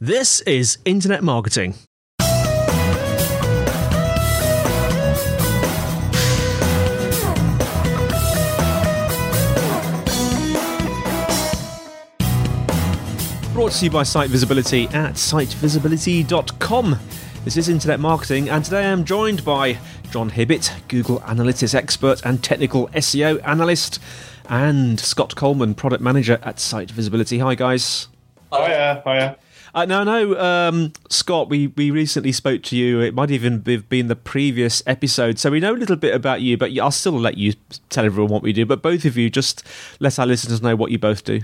This is Internet Marketing. Brought to you by Site Visibility at sitevisibility.com. This is Internet Marketing, and today I'm joined by Jon Hibbitt, Google Analytics expert and technical SEO analyst, and Scott Colenutt, product manager at Site Visibility. Hi, guys. Hiya, hiya. Uh, I know um, Scott, we, we recently spoke to you. It might even have been the previous episode. So we know a little bit about you, but I'll still let you tell everyone what we do. But both of you, just let our listeners know what you both do.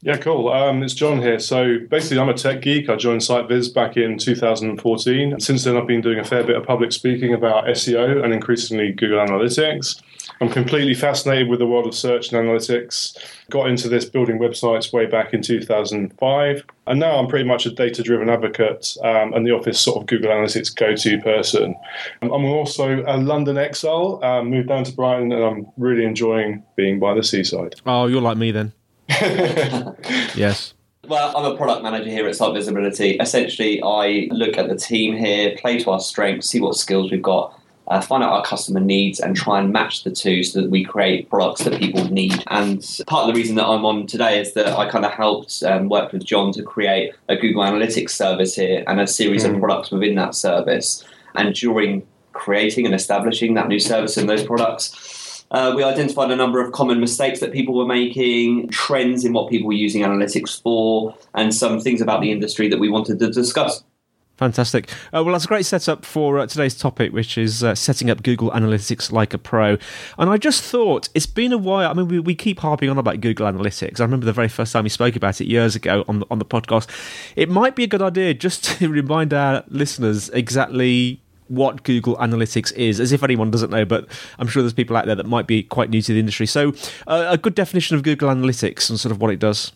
Yeah, cool. Um, it's Jon here. So basically, I'm a tech geek. I joined SiteViz back in 2014. Since then, I've been doing a fair bit of public speaking about SEO and increasingly Google Analytics. I'm completely fascinated with the world of search and analytics. Got into this building websites way back in 2005. And now I'm pretty much a data driven advocate um, and the office sort of Google Analytics go to person. I'm also a London exile, um, moved down to Brighton, and I'm really enjoying being by the seaside. Oh, you're like me then. yes. Well, I'm a product manager here at Site Visibility. Essentially, I look at the team here, play to our strengths, see what skills we've got, uh, find out our customer needs, and try and match the two so that we create products that people need. And part of the reason that I'm on today is that I kind of helped um, work with Jon to create a Google Analytics service here and a series Mm. of products within that service. And during creating and establishing that new service and those products, uh, we identified a number of common mistakes that people were making, trends in what people were using analytics for, and some things about the industry that we wanted to discuss. Fantastic. Uh, well, that's a great setup for uh, today's topic, which is uh, setting up Google Analytics like a pro. And I just thought it's been a while. I mean, we, we keep harping on about Google Analytics. I remember the very first time we spoke about it years ago on the, on the podcast. It might be a good idea just to remind our listeners exactly what Google Analytics is, as if anyone doesn't know, but I'm sure there's people out there that might be quite new to the industry. So, uh, a good definition of Google Analytics and sort of what it does.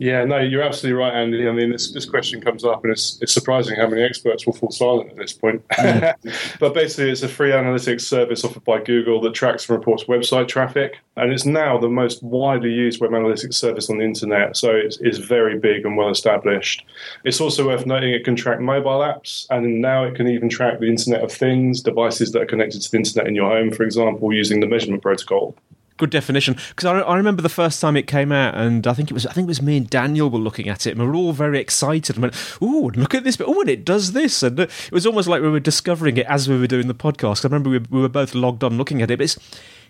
Yeah, no, you're absolutely right, Andy. I mean, this, this question comes up, and it's, it's surprising how many experts will fall silent at this point. Mm. but basically, it's a free analytics service offered by Google that tracks and reports website traffic, and it's now the most widely used web analytics service on the internet. So it's, it's very big and well established. It's also worth noting it can track mobile apps, and now it can even track the Internet of Things, devices that are connected to the internet in your home, for example, using the measurement protocol. Good definition. Because I, I remember the first time it came out and I think it was I think it was me and Daniel were looking at it and we were all very excited and went oh look at this but oh and it does this. And it was almost like we were discovering it as we were doing the podcast. I remember we, we were both logged on looking at it but it's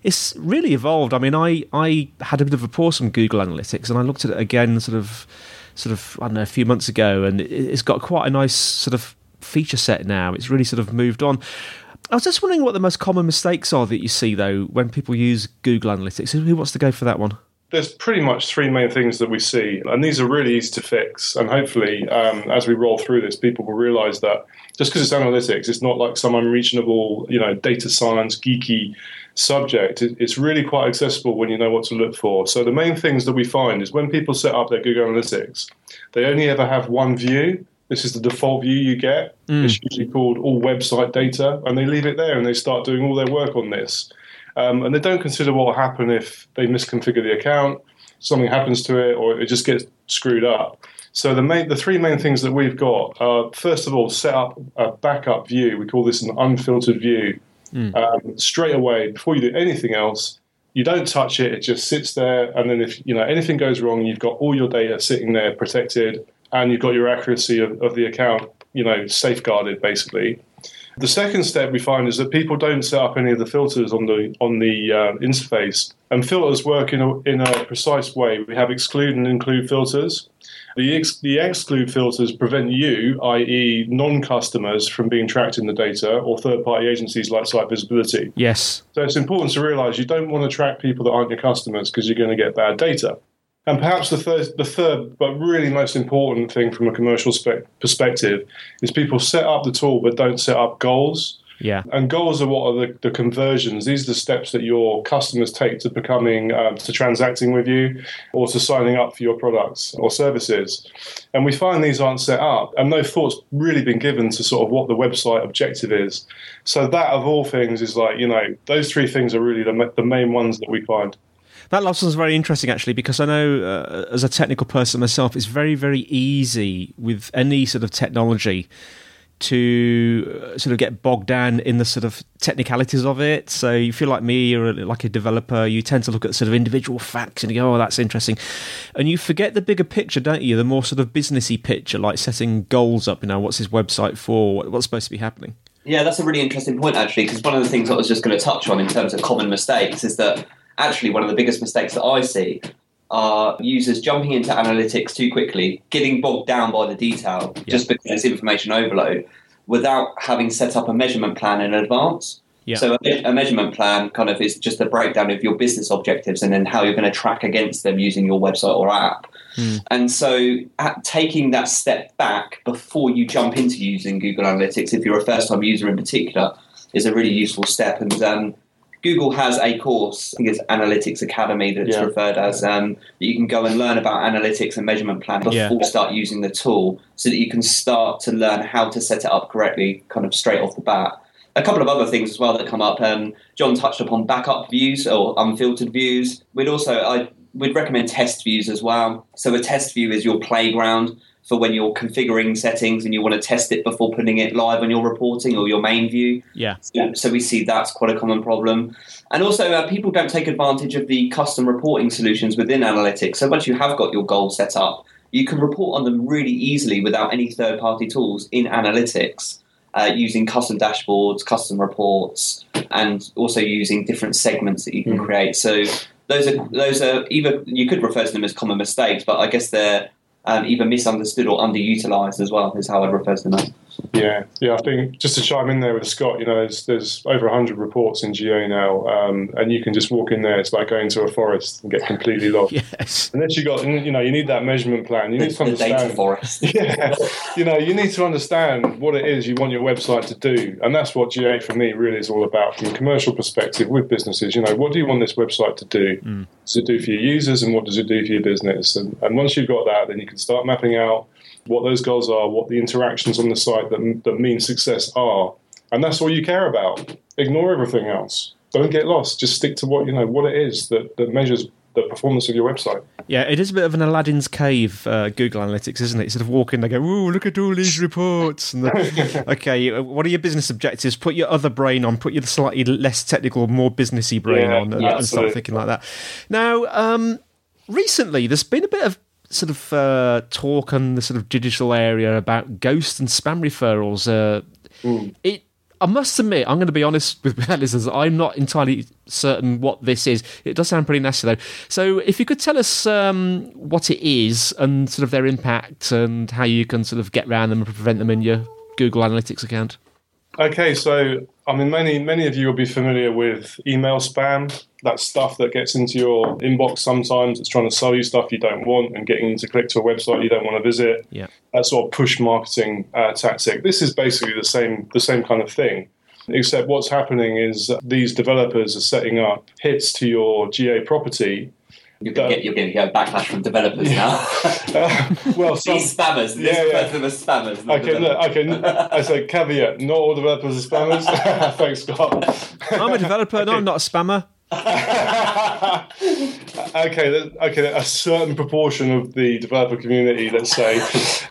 it's really evolved. I mean I I had a bit of a pause on Google Analytics and I looked at it again sort of sort of I don't know a few months ago and it, it's got quite a nice sort of feature set now. It's really sort of moved on I was just wondering what the most common mistakes are that you see, though, when people use Google Analytics. Who wants to go for that one? there's pretty much three main things that we see, and these are really easy to fix. And hopefully, um, as we roll through this, people will realize that just because it's analytics, it's not like some unreachable, you know, data science geeky subject. It's really quite accessible when you know what to look for. So the main things that we find is when people set up their Google Analytics, they only ever have one view. This is the default view you get. It's usually called all website data, and they leave it there and they start doing all their work on this. Um, and they don't consider what will happen if they misconfigure the account, something happens to it, or it just gets screwed up. So the main, the three main things that we've got are first of all, set up a backup view. We call this an unfiltered view. Um, straight away, before you do anything else, you don't touch it; it just sits there. And then if you know anything goes wrong, you've got all your data sitting there protected, and you've got your accuracy of, of the account, you know, safeguarded basically. The second step we find is that people don't set up any of the filters on the on the uh, interface, and filters work in a, in a precise way. We have exclude and include filters. The, ex- the exclude filters prevent you, i.e., non customers, from being tracked in the data or third party agencies like Site Visibility. Yes. So it's important to realize you don't want to track people that aren't your customers because you're going to get bad data. And perhaps the third, the third, but really most important thing from a commercial spe- perspective is people set up the tool but don't set up goals. Yeah. And goals are what are the, the conversions. These are the steps that your customers take to becoming, um, to transacting with you or to signing up for your products or services. And we find these aren't set up and no thought's really been given to sort of what the website objective is. So that of all things is like, you know, those three things are really the, the main ones that we find. That last one's very interesting, actually, because I know uh, as a technical person myself, it's very, very easy with any sort of technology to uh, sort of get bogged down in the sort of technicalities of it. So you feel like me or like a developer, you tend to look at sort of individual facts and you go, "Oh, that's interesting," and you forget the bigger picture, don't you? The more sort of businessy picture, like setting goals up. You know, what's his website for? What's supposed to be happening? Yeah, that's a really interesting point actually, because one of the things I was just going to touch on in terms of common mistakes is that actually one of the biggest mistakes that I see are users jumping into analytics too quickly, getting bogged down by the detail Yeah. just because it's information overload, without having set up a measurement plan in advance. Yeah. So a, a measurement plan kind of is just a breakdown of your business objectives and then how you're going to track against them using your website or app. And so, taking that step back before you jump into using Google Analytics, if you're a first time user in particular, is a really useful step. And um, Google has a course, I think it's Analytics Academy that it's Yeah. referred as, um, that you can go and learn about analytics and measurement planning before Yeah. you start using the tool so that you can start to learn how to set it up correctly kind of straight off the bat. A couple of other things as well that come up. Um, Jon touched upon backup views or unfiltered views. We'd also I we'd recommend test views as well. So a test view is your playground for when you're configuring settings and you want to test it before putting it live on your reporting or your main view. Yeah. Yeah, so we see that's quite a common problem. And also, uh, people don't take advantage of the custom reporting solutions within analytics. So once you have got your goals set up, you can report on them really easily without any third party tools in analytics. Uh, using custom dashboards, custom reports, and also using different segments that you can create. So those are those are either you could refer to them as common mistakes, but I guess they're um, either misunderstood or underutilized as well. Is how I'd refer to them. As. Yeah, yeah. I think just to chime in there with Scott, you know, there's there's over hundred reports in GA now, um, and you can just walk in there. It's like going to a forest and get completely lost. Yes. Unless you got, you know, you need that measurement plan. You need to The, the data understand. forest. yeah, you know, you need to understand what it is you want your website to do, and that's what GA for me really is all about from a commercial perspective with businesses. You know, what do you want this website to do? Mm. Does it do for your users, and what does it do for your business? And, and once you've got that, then you can start mapping out what those goals are, what the interactions on the site that that mean success are, and that's all you care about. Ignore everything else. Don't get lost. Just stick to what you know what it is that, that measures the performance of your website. Yeah, it is a bit of an Aladdin's cave, uh, Google Analytics, isn't it? You sort of walk in, they go, "Ooh, look at all these reports." And the, okay, uh, what are your business objectives? Put your other brain on. Put your slightly less technical, more businessy brain Yeah, on, and, and start thinking like that. Now, um, recently, there's been a bit of sort of uh, talk on the sort of digital area about ghost and spam referrals. Uh, it. I must admit, I'm going to be honest with listeners. I'm not entirely certain what this is. It does sound pretty nasty, though. So, if you could tell us um, what it is and sort of their impact and how you can sort of get around them and prevent them in your Google Analytics account. Okay, so I mean, many many of you will be familiar with email spam. That's stuff that gets into your inbox sometimes. It's trying to sell you stuff you don't want and getting you to click to a website you don't want to visit. Yeah. That sort of push marketing uh, tactic. This is basically the same the same kind of thing. Except what's happening is these developers are setting up hits to your GA property. You're going to get you're going to get a backlash from developers now. Uh, well, some, These spammers. This Yeah, yeah. person was spammers. not Okay, look, developers. okay. I say caveat: not all developers are spammers. Thanks, Scott. I'm a developer, no, I'm not a spammer. okay, okay, a certain proportion of the developer community, let's say,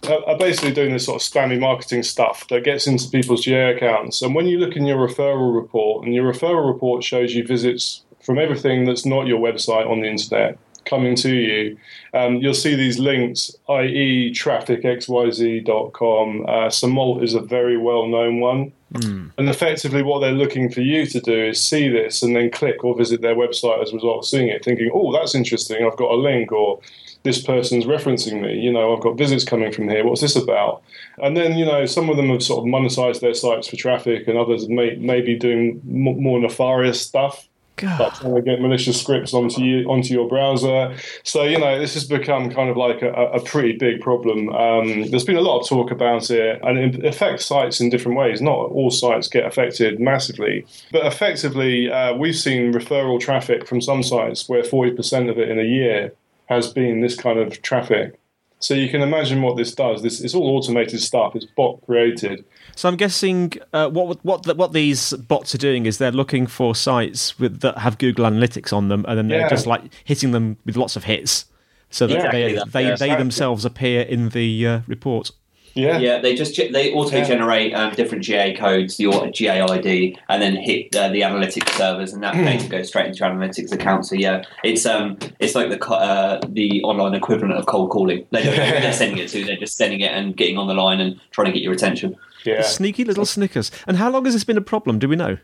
are, are basically doing this sort of spammy marketing stuff that gets into people's GA accounts. And when you look in your referral report, and your referral report shows you visits from everything that's not your website on the internet coming to you, um, you'll see these links, i.e., trafficxyz.com. Uh, Semalt is a very well known one. Mm. And effectively, what they're looking for you to do is see this and then click or visit their website as a result of seeing it, thinking, oh, that's interesting, I've got a link, or this person's referencing me. You know, I've got visits coming from here. What's this about? And then, you know, some of them have sort of monetized their sites for traffic, and others may, may be doing more nefarious stuff. God. Trying to get malicious scripts onto you onto your browser. So you know this has become kind of like a, a pretty big problem. Um, there's been a lot of talk about it, and it affects sites in different ways. Not all sites get affected massively, but effectively uh, we've seen referral traffic from some sites where 40% of it in a year has been this kind of traffic. So you can imagine what this does. This it's all automated stuff. It's bot created. So I'm guessing uh, what what what these bots are doing is they're looking for sites with, that have Google Analytics on them, and then they're yeah. just like hitting them with lots of hits, so that exactly they that, they, yeah, they themselves appear in the uh, report. Yeah, yeah. They just they auto generate um, different GA codes, your GA ID, and then hit uh, the analytics servers, and that hmm. data goes straight into your analytics account. So yeah, it's um it's like the uh, the online equivalent of cold calling. They don't know who they're sending it to. They're just sending it and getting on the line and trying to get your attention. Yeah, sneaky little Snickers. And how long has this been a problem? Do we know?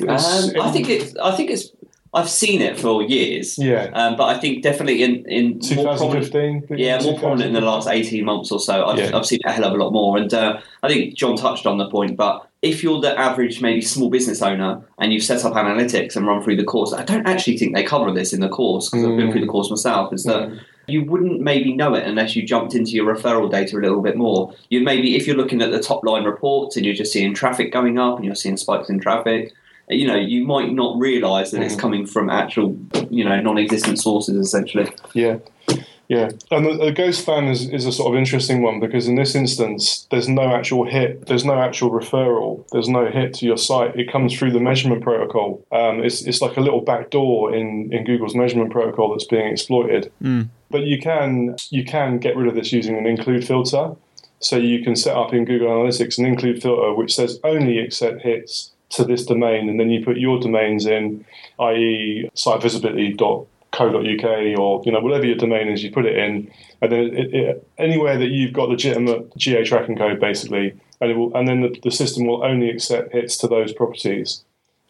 Um, I think it's. I think it's I've seen it for years. Yeah. Um, but I think definitely in, in 2015. yeah, more prominent in the last 18 months or so. I've, yeah. I've seen it a hell of a lot more. And uh, I think Jon touched on the point, but if you're the average, maybe small business owner and you've set up analytics and run through the course, I don't actually think they cover this in the course because mm. I've been through the course myself. Is that mm. you wouldn't maybe know it unless you jumped into your referral data a little bit more. You maybe, if you're looking at the top line reports and you're just seeing traffic going up and you're seeing spikes in traffic, you know, you might not realise that mm. it's coming from actual, you know, non-existent sources essentially. Yeah. Yeah, and the, the ghost spam is, is a sort of interesting one because in this instance, there's no actual hit, there's no actual referral, there's no hit to your site. It comes through the measurement protocol. Um, it's, it's like a little backdoor in, in Google's measurement protocol that's being exploited. Mm. But you can you can get rid of this using an include filter. So you can set up in Google Analytics an include filter which says only accept hits to this domain, and then you put your domains in, i.e., sitevisibility.co.uk or you know whatever your domain is, you put it in, and then it, it, anywhere that you've got legitimate GA tracking code, basically, and it will, and then the, the system will only accept hits to those properties,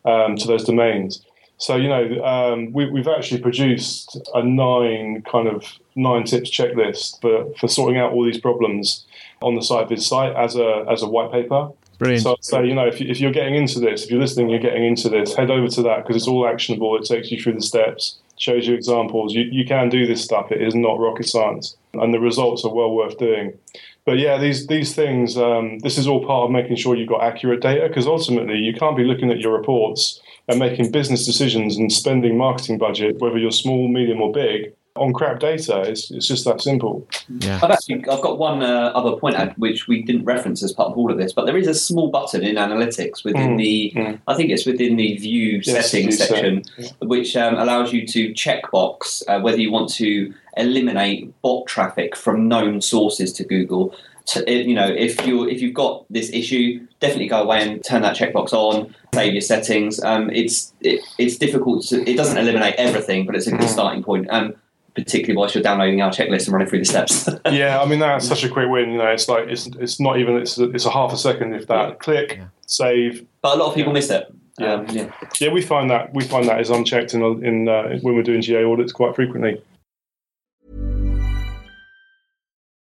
um, to those domains. So you know, um, we, have actually produced a nine kind of nine tips checklist for, for sorting out all these problems on the SiteViz site as a as a white paper. Brilliant. So, you know, if, you, if you're getting into this, if you're listening, you're getting into this, head over to that because it's all actionable. It takes you through the steps, shows you examples. You, you can do this stuff. It is not rocket science, and the results are well worth doing. But yeah, these these things, um, this is all part of making sure you've got accurate data because ultimately you can't be looking at your reports and making business decisions and spending marketing budget, whether you're small, medium, or big, on crap data. It's, it's just that simple. Yeah. I've actually I've got one uh, other point out which we didn't reference as part of all of this, but there is a small button in analytics within mm. the mm. I think it's within the view yes, settings section, set. which um, allows you to checkbox uh, whether you want to eliminate bot traffic from known sources to Google. To, you know, if you if you've got this issue, definitely go away and turn that checkbox on. Save your settings. Um, it's it, it's difficult. To, it doesn't eliminate everything, but it's a good mm. starting point. Um, particularly whilst you're downloading our checklist and running through the steps. yeah, I mean that's such a quick win. You know, it's like it's it's not even it's a, it's a half a second if that. Click, yeah. save. But a lot of people yeah. miss it. Yeah. Um, yeah, yeah, we find that we find that is unchecked in in uh, when we're doing GA audits quite frequently.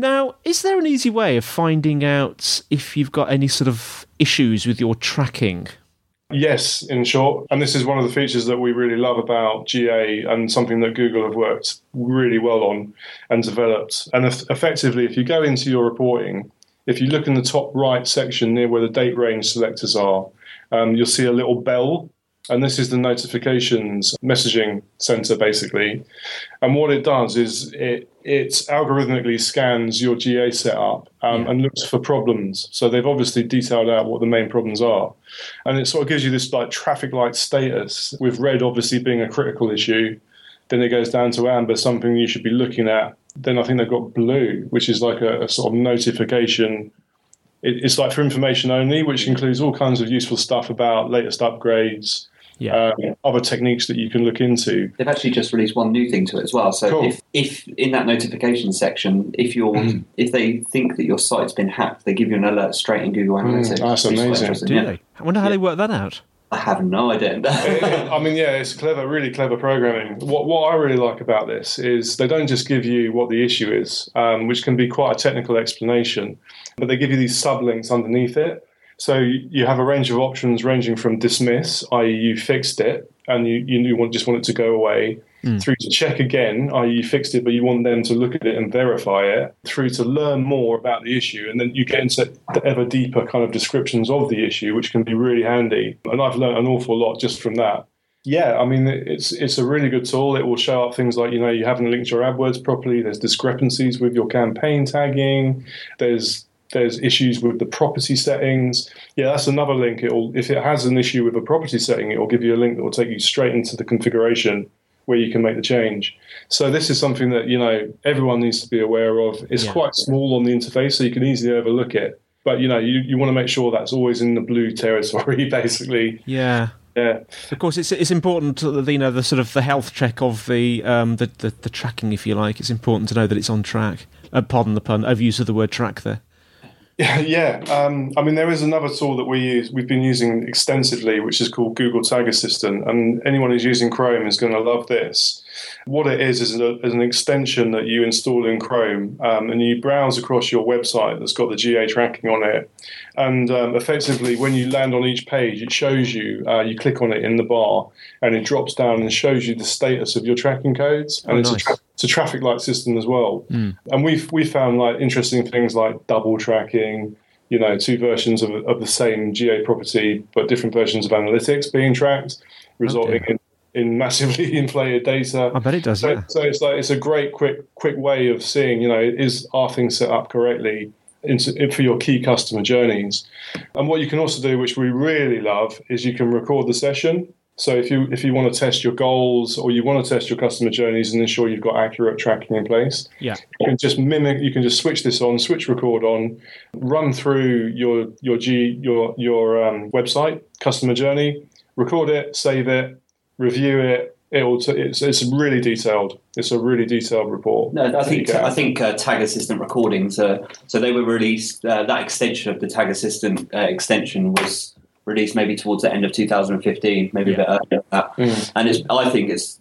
Now, is there an easy way of finding out if you've got any sort of issues with your tracking? Yes, in short. And this is one of the features that we really love about GA and something that Google have worked really well on and developed. And eff- effectively, if you go into your reporting, if you look in the top right section near where the date range selectors are, um, you'll see a little bell. And this is the notifications messaging center, basically. And what it does is it, it algorithmically scans your GA setup um, and looks for problems. So they've obviously detailed out what the main problems are. And it sort of gives you this like traffic light status, with red obviously being a critical issue. Then it goes down to amber, something you should be looking at. Then I think they've got blue, which is like a, a sort of notification. It, it's like for information only, which includes all kinds of useful stuff about latest upgrades, Yeah. um, other techniques that you can look into. They've actually just released one new thing to it as well. So Cool. if, if in that notification section, if you're Mm-hmm. if they think that your site's been hacked, they give you an alert straight in Google Analytics. Mm, that's which is quite amazing. Do yeah. they? I wonder how they work that out. I have no idea. I mean, yeah, it's clever, really clever programming. What what I really like about this is they don't just give you what the issue is, um, which can be quite a technical explanation, but they give you these sublinks underneath it. So you have a range of options ranging from dismiss, i.e., you fixed it and you, you want, just want it to go away, hmm. through to check again, i.e., you fixed it, but you want them to look at it and verify it, through to learn more about the issue. And then you get into the ever deeper kind of descriptions of the issue, which can be really handy. And I've learned an awful lot just from that. Yeah, I mean, it's it's a really good tool. It will show up things like you know you haven't linked your AdWords properly. There's discrepancies with your campaign tagging. There's there's issues with the property settings. Yeah, that's another link. It'll if it has an issue with a property setting, it will give you a link that will take you straight into the configuration where you can make the change. So this is something that you know everyone needs to be aware of. It's Yeah. quite small on the interface, so you can easily overlook it. But you know you, you want to make sure that's always in the blue territory, basically. Yeah. Yeah. Of course, it's it's important to, you know the sort of the health check of the um the, the, the tracking, if you like. It's important to know that it's on track. Uh, pardon the pun. Overuse of the word track there. Yeah, um, I mean, there is another tool that we use, we've been using extensively, which is called Google Tag Assistant. And anyone who's using Chrome is going to love this. What it is is, a, is an extension that you install in Chrome um, and you browse across your website that's got the GA tracking on it. And um, effectively, when you land on each page, it shows you, uh, you click on it in the bar and it drops down and shows you the status of your tracking codes. And Oh, it's, nice. a tra- it's a traffic light system as well. And we've, we found like interesting things like double tracking, you know, two versions of, of the same GA property, but different versions of analytics being tracked, resulting in, in massively inflated data. I bet it does. So, Yeah. so it's like it's a great quick quick way of seeing, you know, is are things set up correctly into, for your key customer journeys. And what you can also do, which we really love, is you can record the session. So if you if you want to test your goals or you want to test your customer journeys and ensure you've got accurate tracking in place, Yeah. you can just mimic. You can just switch this on, switch record on, run through your your G your your um, website customer journey, record it, save it, review it. It'll t- it's it's really detailed. It's a really detailed report. No, I think. I think uh, Tag Assistant recordings. Uh, so they were released. Uh, that extension of the Tag Assistant uh, extension was released maybe towards the end of 2015, maybe a bit earlier than that. Mm. And it's, I think it's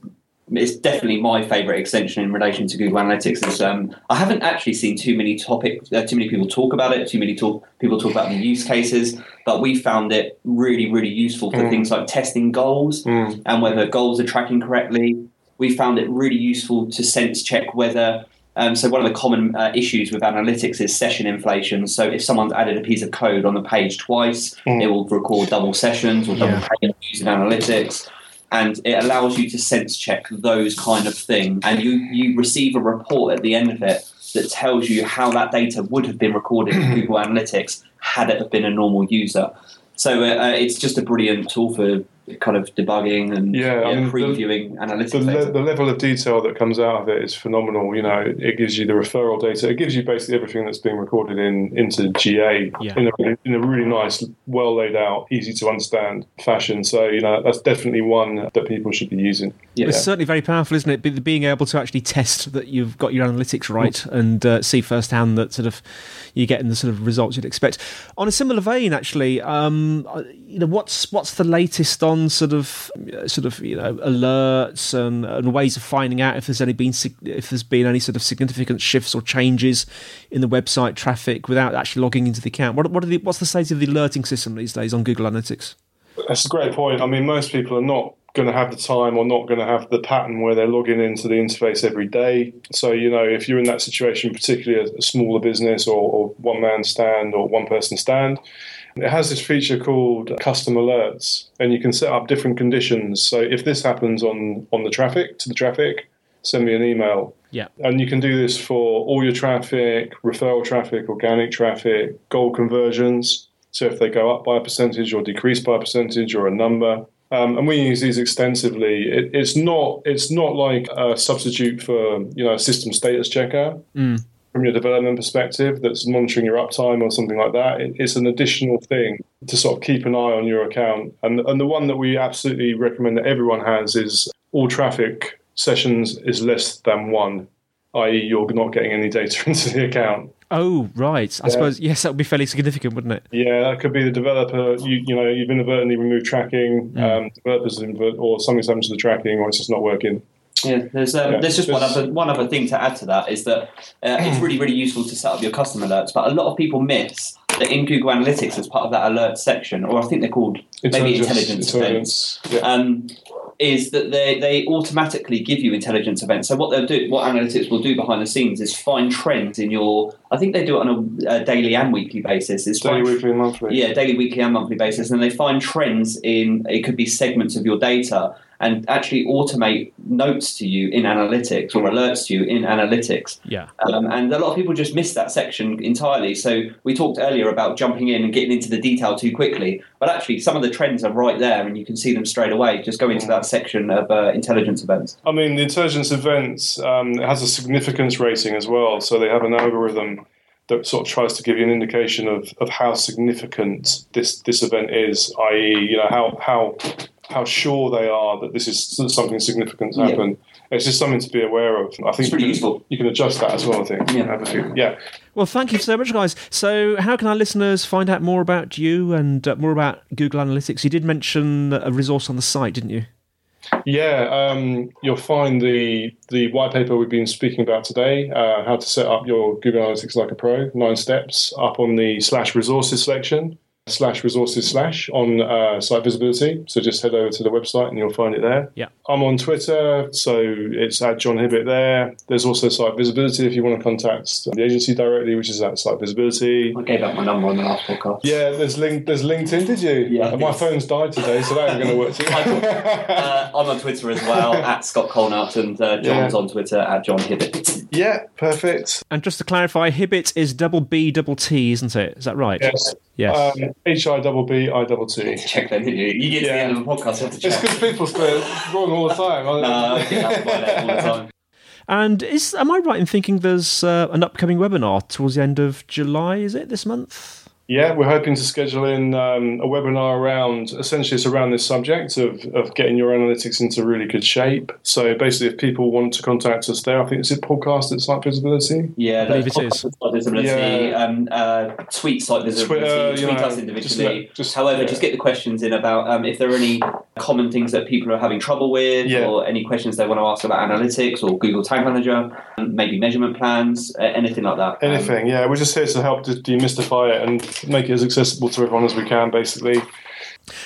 it's definitely my favourite extension in relation to Google Analytics. Is um, I haven't actually seen too many topics, uh, too many people talk about it. Too many talk people talk about the use cases, but we found it really, really useful for Mm. things like testing goals Mm. and whether goals are tracking correctly. We found it really useful to sense check whether Um, so one of the common uh, issues with analytics is session inflation. So if someone's added a piece of code on the page twice, Mm. it will record double sessions or double Yeah. page views in analytics. And it allows you to sense check those kind of things. And you, you receive a report at the end of it that tells you how that data would have been recorded in Google Analytics had it have been a normal user. So uh, uh, it's just a brilliant tool for kind of debugging and Yeah, I mean, the- previewing analytics The, le- the level of detail that comes out of it is phenomenal. You know, it gives you the referral data. It gives you basically everything that's being recorded in into GA Yeah. in, a, really- in a really nice, well laid out, easy to understand fashion. So you know, that's definitely one that people should be using. Yeah. It's certainly very powerful, isn't it? Being able to actually test that you've got your analytics right and uh, see firsthand that sort of you're getting the sort of results you'd expect. On a similar vein, actually, um, uh, you know, what's what's the latest on sort of sort of you know alerts and, and ways of finding out if there's any been if there's been any sort of significant shifts or changes in the website traffic without actually logging into the account? What, what the, what's the state of the alerting system these days on Google Analytics? That's a great point. I mean, most people are not going to have the time or not going to have the pattern where they're logging into the interface every day. So, you know, if you're in that situation, particularly a, a smaller business or, or one man stand or one person stand, it has this feature called custom alerts, and you can set up different conditions. So, if this happens on on the traffic to the traffic, send me an email. Yeah. And you can do this for all your traffic, referral traffic, organic traffic, goal conversions. So if they go up by a percentage or decrease by a percentage or a number. Um, and we use these extensively. It, it's not it's not like a substitute for you know a system status checker from your development perspective that's monitoring your uptime or something like that. It, it's an additional thing to sort of keep an eye on your account. And and the one that we absolutely recommend that everyone has is all traffic sessions is less than one, i.e., you're not getting any data into the account. Oh, right. I Yeah. suppose yes, that would be fairly significant, wouldn't it? Yeah, that could be the developer. You, you know, you've inadvertently removed tracking. Um, developers invert, or something's happened to the tracking, or it's just not working. Yeah, there's um, Yeah, there's just one other one other thing to add to that is that uh, it's really really useful to set up your custom alerts, but a lot of people miss that in Google Analytics as part of that alert section, or I think they're called maybe intelligence, events. Yeah. Um, is that they, they automatically give you intelligence events. So what they'll do, what analytics will do behind the scenes, is find trends in your. I think they do it on a, a daily and weekly basis. Is Daily, find- weekly, and monthly. yeah, daily, weekly, and monthly basis, and they find trends in it could be segments of your data, and actually automate notes to you in analytics or alerts to you in analytics. Yeah. Um, and a lot of people just miss that section entirely. So we talked earlier about jumping in and getting into the detail too quickly, but actually some of the trends are right there, and you can see them straight away. Just go into that section of uh, intelligence events. I mean, the intelligence events um, it has a significance rating as well. So they have an algorithm that sort of tries to give you an indication of, of how significant this this event is, i.e., you know how how how sure they are that this is something significant to Yeah. happen. It's just something to be aware of. I think It's pretty you, can, useful. you can adjust that as well. I think. Yeah. Have a few- yeah. Well, thank you so much, guys. So, how can our listeners find out more about you and uh, more about Google Analytics? You did mention a resource on the site, didn't you? Yeah, um, you'll find the the white paper we've been speaking about today, uh, how to set up your Google Analytics like a pro, nine steps, up on the slash resources section, slash resources slash on uh, site visibility. So just head over to the website and you'll find it there. Yeah. I'm on Twitter, so it's at Jon Hibbitt there. There's also site visibility if you want to contact the agency directly, which is at site visibility. I gave out my number on the last podcast. Yeah, there's link. There's LinkedIn. Did you? Yeah, My phone's died today, so that ain't going to work too. Uh, I'm on Twitter as well at Scott Colenutt, and uh, Jon's Yeah. on Twitter at Jon Hibbitt. Yeah, perfect. And just to clarify, Hibbitt is double B double T, isn't it? Is that right? Yes. Yes. Um, H I double B I double T. Check that, didn't you? You get to the end of the podcast, you have to It's because people spell it wrong all the time. I No, I think that's quite all the time. and is am I right in thinking there's uh, an upcoming webinar towards the end of July? Is it this month? Yeah, we're hoping to schedule in um, a webinar around essentially it's around this subject of, of getting your analytics into really good shape. So basically, if people want to contact us there, I think it's a podcast at Site Visibility. Yeah, I believe that's it is. podcast Site visibility, Yeah. um, uh, tweet site visibility, Twitter, you tweet know, us individually. just let- just- However, yeah. just get the questions in about um, if there are any common things that people are having trouble with, Yeah. or any questions they want to ask about analytics or Google Tag Manager, um, maybe measurement plans, anything like that. Um, Anything, yeah. We're just here to help to demystify it and make it as accessible to everyone as we can, basically.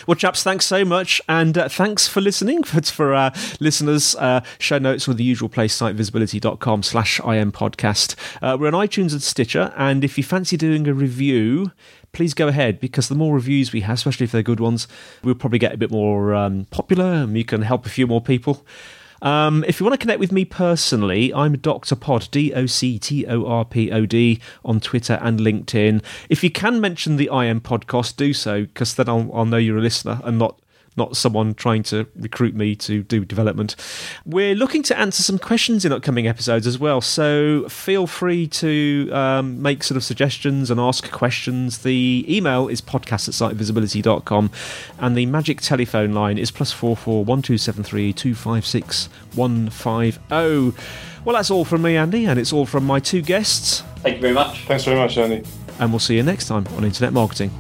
Well, chaps, thanks so much, and uh, thanks for listening. For, for uh, listeners, uh, show notes with the usual place, sitevisibility.com slash im podcast. Uh, we're on iTunes and Stitcher, and if you fancy doing a review, please go ahead because the more reviews we have, especially if they're good ones, we'll probably get a bit more um, popular and we can help a few more people. Um, if you want to connect with me personally, I'm Dr. Pod, D O C T O R P O D, on Twitter and LinkedIn. If you can mention the IM podcast, do so, because then I'll, I'll know you're a listener and not not someone trying to recruit me to do development. We're looking to answer some questions in upcoming episodes as well, so feel free to um, make sort of suggestions and ask questions. The email is podcast at sitevisibility.com and the magic telephone line is plus four four one two seven three two five six one five zero. Well, that's all from me, Andy, and it's all from my two guests. Thank you very much. Thanks very much, Andy. And we'll see you next time on Internet Marketing.